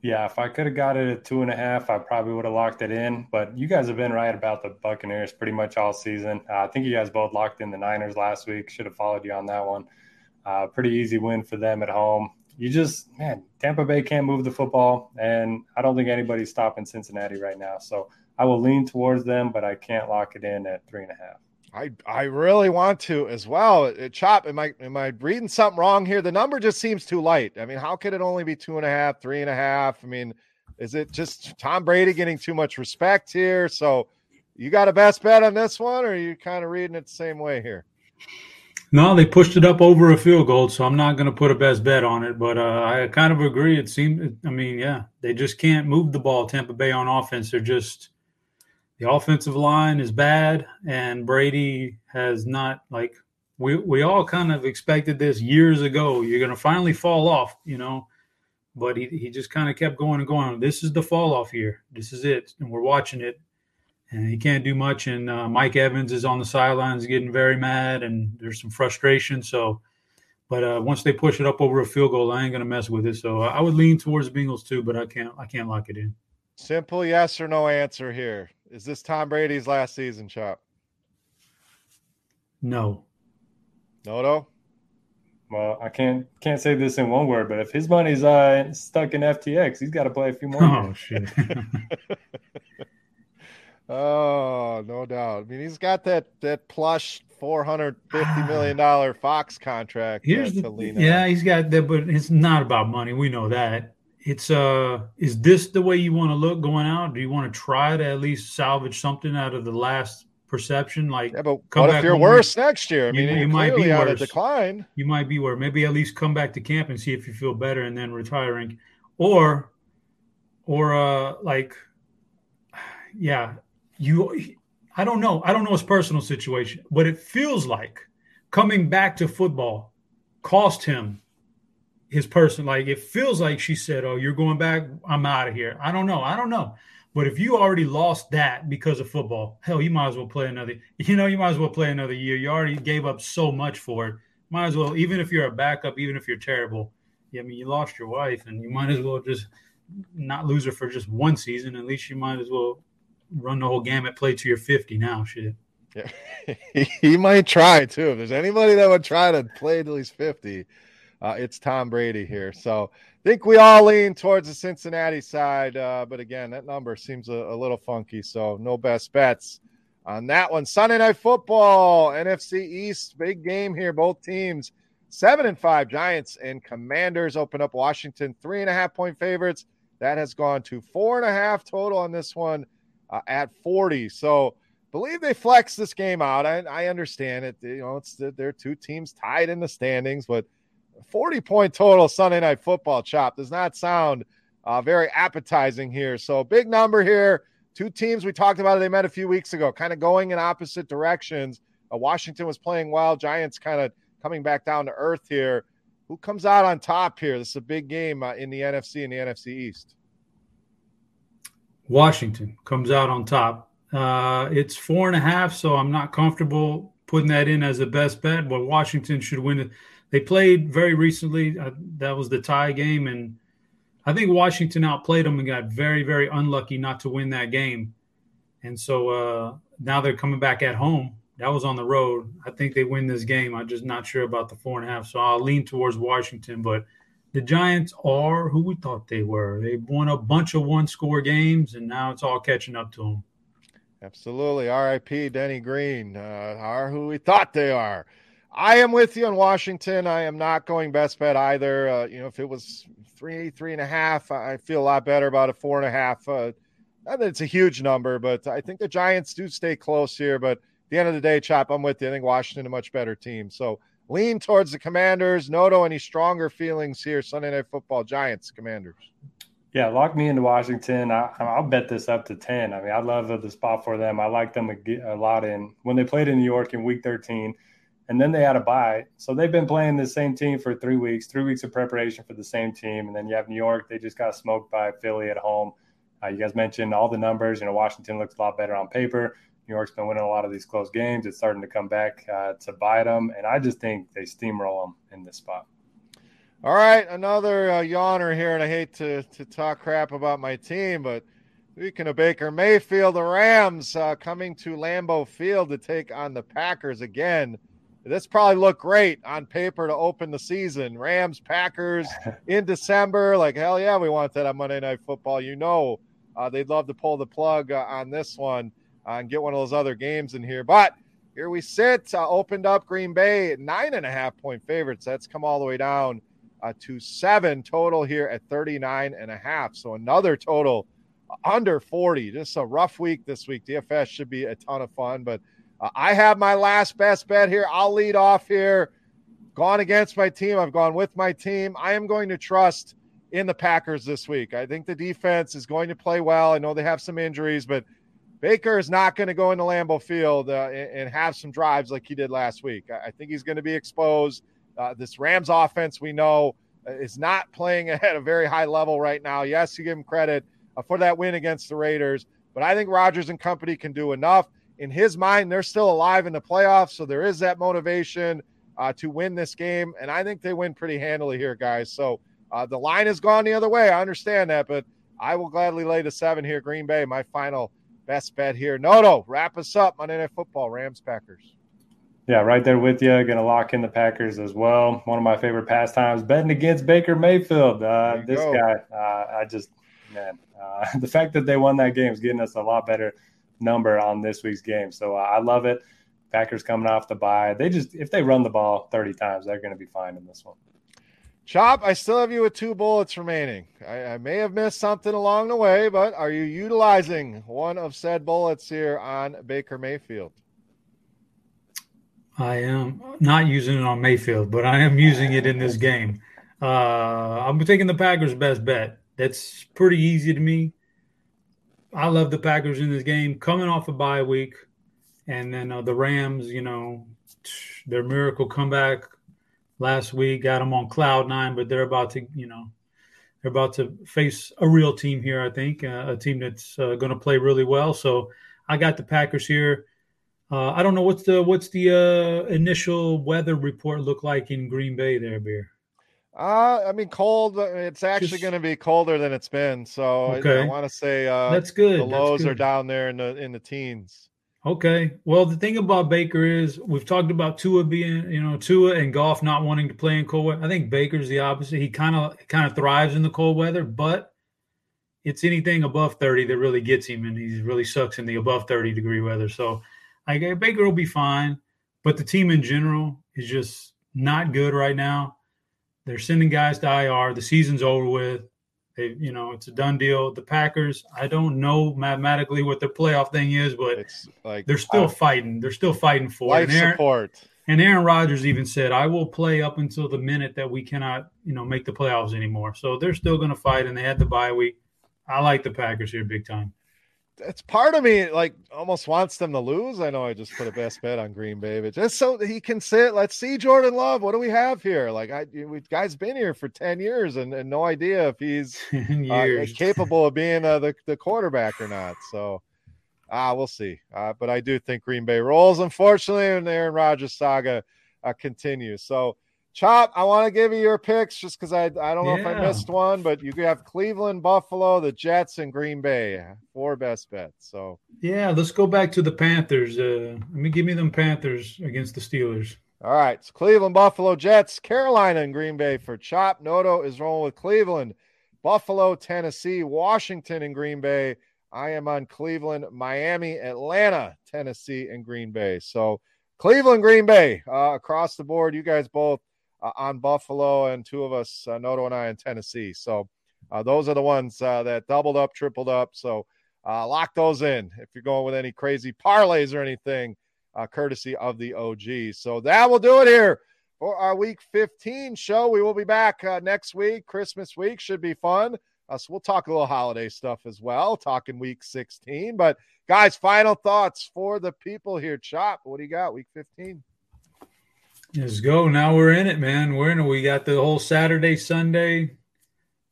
Yeah, if I could have got it at two and a half, I probably would have locked it in. But you guys have been right about the Buccaneers pretty much all season. Uh, I think you guys both locked in the Niners last week. Should have followed you on that one. Uh, pretty easy win for them at home. You just, man, Tampa Bay can't move the football, and I don't think anybody's stopping Cincinnati right now. So I will lean towards them, but I can't lock it in at three and a half. I I really want to as well. It, Chop, am I am I reading something wrong here? The number just seems too light. I mean, how could it only be two and a half, three and a half? I mean, is it just Tom Brady getting too much respect here? So you got a best bet on this one, or are you kind of reading it the same way here? No, they pushed it up over a field goal, so I'm not going to put a best bet on it. But uh, I kind of agree. It seemed, I mean, yeah, they just can't move the ball. Tampa Bay on offense, they're just the offensive line is bad, and Brady has not like we we all kind of expected this years ago. You're going to finally fall off, you know, but he he just kind of kept going and going. This is the fall off year. This is it, and we're watching it. And he can't do much. And uh, Mike Evans is on the sidelines getting very mad, and there's some frustration. So, but uh, once they push it up over a field goal, I ain't gonna mess with it. So I would lean towards Bengals too, but I can't I can't lock it in. Simple yes or no answer here. Is this Tom Brady's last season, Chop? No. No, no. Well, I can't can't say this in one word, but if his money's uh, stuck in FTX, he's got to play a few more. Oh shit. oh, no doubt. I mean, he's got that that plush four hundred fifty million dollar Fox contract. Here's the, yeah, he's got that, but it's not about money. We know that. It's uh is this the way you want to look going out? Do you want to try to at least salvage something out of the last perception? Like yeah, but what if you're worse next year? I mean you, you might be on a decline. You might be where maybe at least come back to camp and see if you feel better and then retiring. Or or uh like yeah you i don't know i don't know his personal situation but it feels like coming back to football cost him his person. Like it feels like she said, "Oh, you're going back. I'm out of here." I don't know. I don't know. But if you already lost that because of football, hell, you might as well play another. You know, you might as well play another year. You already gave up so much for it. Might as well, even if you're a backup, even if you're terrible. I mean, you lost your wife, and you might as well just not lose her for just one season. At least you might as well run the whole gamut, play to your 50 now. Shit. Yeah, he might try too. If there's anybody that would try to play at least 50, uh, it's Tom Brady here. So I think we all lean towards the Cincinnati side. Uh, but again, that number seems a, a, little funky. So no best bets on that one. Sunday night football, NFC East, big game here. Both teams, seven and five Giants and Commanders open up Washington, three and a half point favorites. That has gone to four and a half total on this one uh, at 40. So believe they flex this game out. I, I understand it. You know, it's they're two teams tied in the standings, but – 40 point total Sunday night football chop does not sound uh, very appetizing here. So, big number here. Two teams we talked about, they met a few weeks ago, kind of going in opposite directions. Uh, Washington was playing well, Giants kind of coming back down to earth here. Who comes out on top here? This is a big game uh, in the NFC and the NFC East. Washington comes out on top. Uh, it's four and a half, so I'm not comfortable putting that in as the best bet, but Washington should win it they played very recently. Uh, that was the tie game, and I think Washington outplayed them and got very, very unlucky not to win that game. And so uh, now they're coming back at home. That was on the road. I think they win this game. I'm just not sure about the four and a half. So I'll lean towards Washington. But the Giants are who we thought they were. They've won a bunch of one score games, and now it's all catching up to them. Absolutely. RIP Denny Green uh, are who we thought they are. I am with you on Washington. I am not going best bet either. Uh, you know, if it was three, three and a half, I feel a lot better about a four and a half. Uh, not that it's a huge number, but I think the Giants do stay close here. But at the end of the day, Chop, I'm with you. I think Washington a much better team. So lean towards the Commanders. Noto, any stronger feelings here? Sunday Night Football, Giants, Commanders. Yeah, lock me into Washington. I, will bet this up to ten. I mean, I love the spot for them. I like them a, a lot in when they played in New York in Week 13 and then they had a bye. So they've been playing the same team for three weeks, three weeks of preparation for the same team. And then you have New York, they just got smoked by Philly at home. Uh, you guys mentioned all the numbers. You know, Washington looks a lot better on paper. New York's been winning a lot of these close games. It's starting to come back uh, to bite them, and I just think they steamroll them in this spot. All right, another uh, yawner here, and I hate to to talk crap about my team, but speaking of Baker Mayfield, the Rams uh, coming to Lambeau Field to take on the Packers again. This probably looked great on paper to open the season. Rams, Packers in December, like hell yeah, we want that on Monday Night Football. You know, uh, they'd love to pull the plug uh, on this one uh, and get one of those other games in here. But here we sit, uh, opened up Green Bay nine and a half point favorites. That's come all the way down uh, to seven total here at 39 and a half. So another total under 40. Just a rough week this week. DFS should be a ton of fun, but uh, I have my last best bet here. I'll lead off here. Gone against my team. I've gone with my team. I am going to trust in the Packers this week. I think the defense is going to play well. I know they have some injuries, but Baker is not going to go into Lambeau Field uh, and, have some drives like he did last week. I, I think he's going to be exposed. Uh, this Rams offense, we know, uh, is not playing at a very high level right now. Yes, you give him credit uh, for that win against the Raiders, but I think Rodgers and company can do enough. In his mind, they're still alive in the playoffs, so there is that motivation uh, to win this game, and I think they win pretty handily here, guys. So uh, the line has gone the other way. I understand that, but I will gladly lay the seven here. Green Bay, my final best bet here. Noto, wrap us up Monday Night Football, Rams Packers. Yeah, right there with you. Going to lock in the Packers as well. One of my favorite pastimes, betting against Baker Mayfield. Uh, this go. guy, uh, I just, man, uh, the fact that they won that game is getting us a lot better number on this week's game. So uh, I love it. Packers coming off the bye. They just, if they run the ball 30 times, they're going to be fine in this one. Chop, I still have you with two bullets remaining. I, I, may have missed something along the way, but are you utilizing one of said bullets here on Baker Mayfield? I am not using it on Mayfield, but I am using it in this game. Uh, I'm taking the Packers' best bet. That's pretty easy to me. I love the Packers in this game, coming off a bye week, and then uh, the Rams. You know, their miracle comeback last week, got them on cloud nine, but they're about to, you know, they're about to face a real team here. I think uh, a team that's uh, going to play really well. So I got the Packers here. Uh, I don't know what's the what's the uh, initial weather report look like in Green Bay there, Beer. Uh, I mean, cold. Uh, it's actually going to be colder than it's been. So okay. I, I want to say uh, that's good. The lows good. are down there in the in the teens. Okay. Well, the thing about Baker is we've talked about Tua being, you know, Tua and Goff not wanting to play in cold weather. I think Baker's the opposite. He kind of kind of thrives in the cold weather, but it's anything above 30 that really gets him, and he really sucks in the above 30 degree weather. So, I Baker will be fine, but the team in general is just not good right now. They're sending guys to IR. The season's over with. They, you know, it's a done deal. The Packers, I don't know mathematically what their playoff thing is, but it's like they're still fighting. They're still fighting for life and Aaron, support. And Aaron Rodgers even said, "I will play up until the minute that we cannot, you know, make the playoffs anymore." So they're still going to fight, and they had the bye week. I like the Packers here big time it's part of me like almost wants them to lose. I know I just put a best bet on Green Bay, but just so he can sit. Let's see Jordan Love. What do we have here? Like I, we guy's been here for ten years and, and no idea if he's uh, capable of being uh, the the quarterback or not. So, ah, we'll see. Uh, but I do think Green Bay rolls. Unfortunately, and Aaron Rodgers saga uh, continues. So Chop, I want to give you your picks just because I, I don't know yeah. if I missed one, but you have Cleveland, Buffalo, the Jets, and Green Bay. Four best bets. So yeah, let's go back to the Panthers. Uh, let me give me them Panthers against the Steelers. All right, so Cleveland, Buffalo, Jets, Carolina, and Green Bay for Chop. Noto is rolling with Cleveland, Buffalo, Tennessee, Washington, and Green Bay. I am on Cleveland, Miami, Atlanta, Tennessee, and Green Bay. So Cleveland, Green Bay uh, across the board. You guys both uh, on Buffalo, and two of us, uh, Noto and I, in Tennessee. So uh, those are the ones uh, that doubled up, tripled up. So uh, lock those in if you're going with any crazy parlays or anything, uh, courtesy of the OG. So that will do it here for our Week 15 show. We will be back next week. Christmas week should be fun. so we'll talk a little holiday stuff as well, talking Week 16. But guys, final thoughts for the people here. Chop, what do you got? Week 15. Let's go. Now we're in it, man. We're in it. We got the whole Saturday, Sunday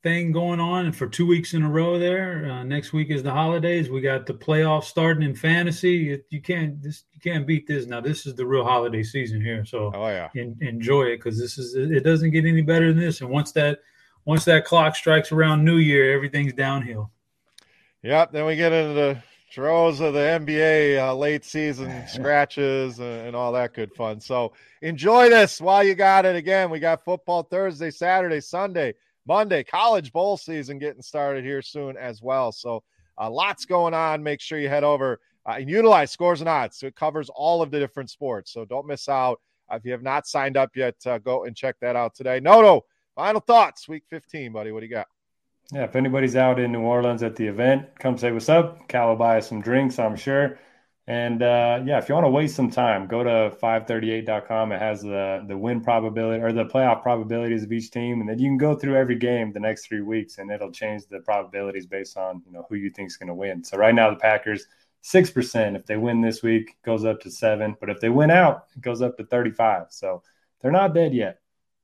thing going on and for two weeks in a row. There, uh, next week is the holidays. We got the playoffs starting in fantasy. It, you can't this you can't beat this. Now this is the real holiday season here. So oh yeah, in, enjoy it because this is it doesn't get any better than this. And once that once that clock strikes around New Year, everything's downhill. Yep. Then we get into the throws of the NBA uh, late season scratches and, and, all that good fun. So enjoy this while you got it. Again, we got football Thursday, Saturday, Sunday, Monday, college bowl season getting started here soon as well. So uh, lots going on. Make sure you head over uh, and utilize scores and odds. So it covers all of the different sports. So don't miss out. Uh, if you have not signed up yet, uh, go and check that out today. No, no. Final thoughts, week 15, buddy. What do you got? Yeah, if anybody's out in New Orleans at the event, come say what's up. Cal will buy us some drinks, I'm sure. And uh, yeah, if you want to waste some time, go to 538.com. It has the the win probability or the playoff probabilities of each team, and then you can go through every game the next three weeks, and it'll change the probabilities based on you know who you think is going to win. So right now, the Packers six percent. If they win this week, goes up to seven. But if they win out, it goes up to 35. So they're not dead yet.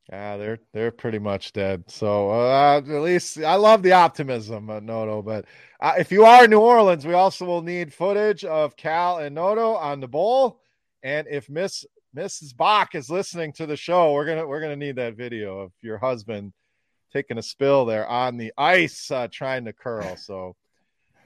Yeah, they're they're pretty much dead. So uh, at least I love the optimism, uh, Noto. But uh, if you are in New Orleans, we also will need footage of Cal and Noto on the bowl. And if Miss Mrs. Bach is listening to the show, we're gonna we're gonna need that video of your husband taking a spill there on the ice, uh, trying to curl. So.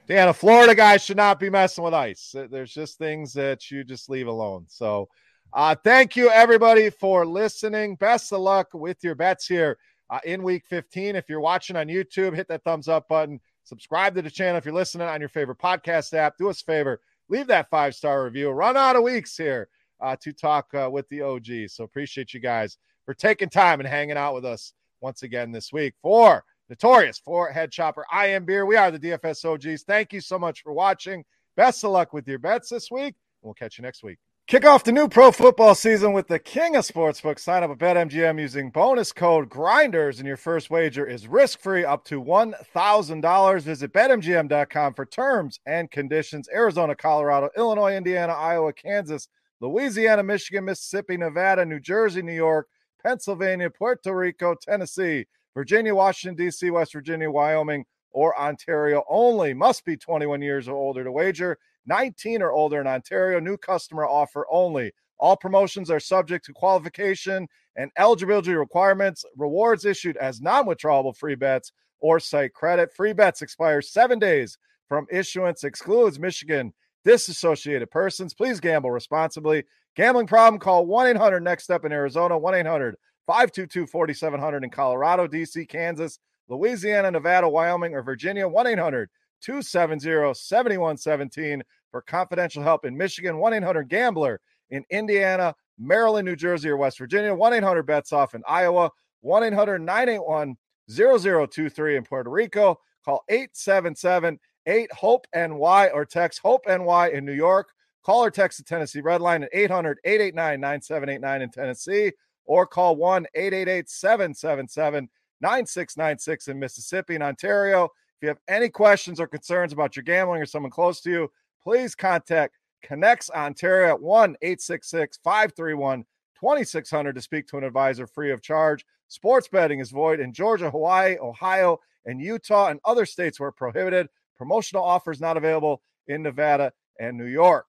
Dan, a Florida guy should not be messing with ice. There's just things that you just leave alone. So, uh, thank you, everybody, for listening. Best of luck with your bets here uh, in week 15. If you're watching on YouTube, hit that thumbs up button. Subscribe to the channel if you're listening on your favorite podcast app. Do us a favor, leave that five star review. Run out of weeks here uh, to talk uh, with the OG. So appreciate you guys for taking time and hanging out with us once again this week. For Notorious, for Head Chopper, I am Beer. We are the DFS OGs. Thank you so much for watching. Best of luck with your bets this week. We'll catch you next week. Kick off the new pro football season with the king of sportsbooks. Sign up at BetMGM using bonus code GRINDERS, and your first wager is risk free up to $1,000. Visit BetMGM.com for terms and conditions. Arizona, Colorado, Illinois, Indiana, Iowa, Kansas, Louisiana, Michigan, Mississippi, Nevada, New Jersey, New York, Pennsylvania, Puerto Rico, Tennessee, Virginia, Washington, D.C., West Virginia, Wyoming, or Ontario only. Must be 21 years or older to wager. 19 or older in Ontario. New customer offer only. All promotions are subject to qualification and eligibility requirements. Rewards issued as non withdrawable free bets or site credit. Free bets expire seven days from issuance, excludes Michigan disassociated persons. Please gamble responsibly. Gambling problem, call 1 800 next step in Arizona, 1 800 522 4700 in Colorado, DC, Kansas, Louisiana, Nevada, Wyoming, or Virginia, 1 800 270 7117 for confidential help in Michigan, 1 800 Gambler in Indiana, Maryland, New Jersey, or West Virginia, 1 800 Bets Off in Iowa, 1 800 981 0023 in Puerto Rico. Call 877 8 HOPE NY or text HOPE NY in New York. Call or text the Tennessee Red Line at 800 889 9789 in Tennessee or call 1 888 777 9696 in Mississippi and Ontario. If you have any questions or concerns about your gambling or someone close to you, please contact ConnexOntario at 1 866 531 2600 to speak to an advisor free of charge. Sports betting is void in Georgia, Hawaii, Ohio, and Utah and other states where prohibited. Promotional offers not available in Nevada and New York.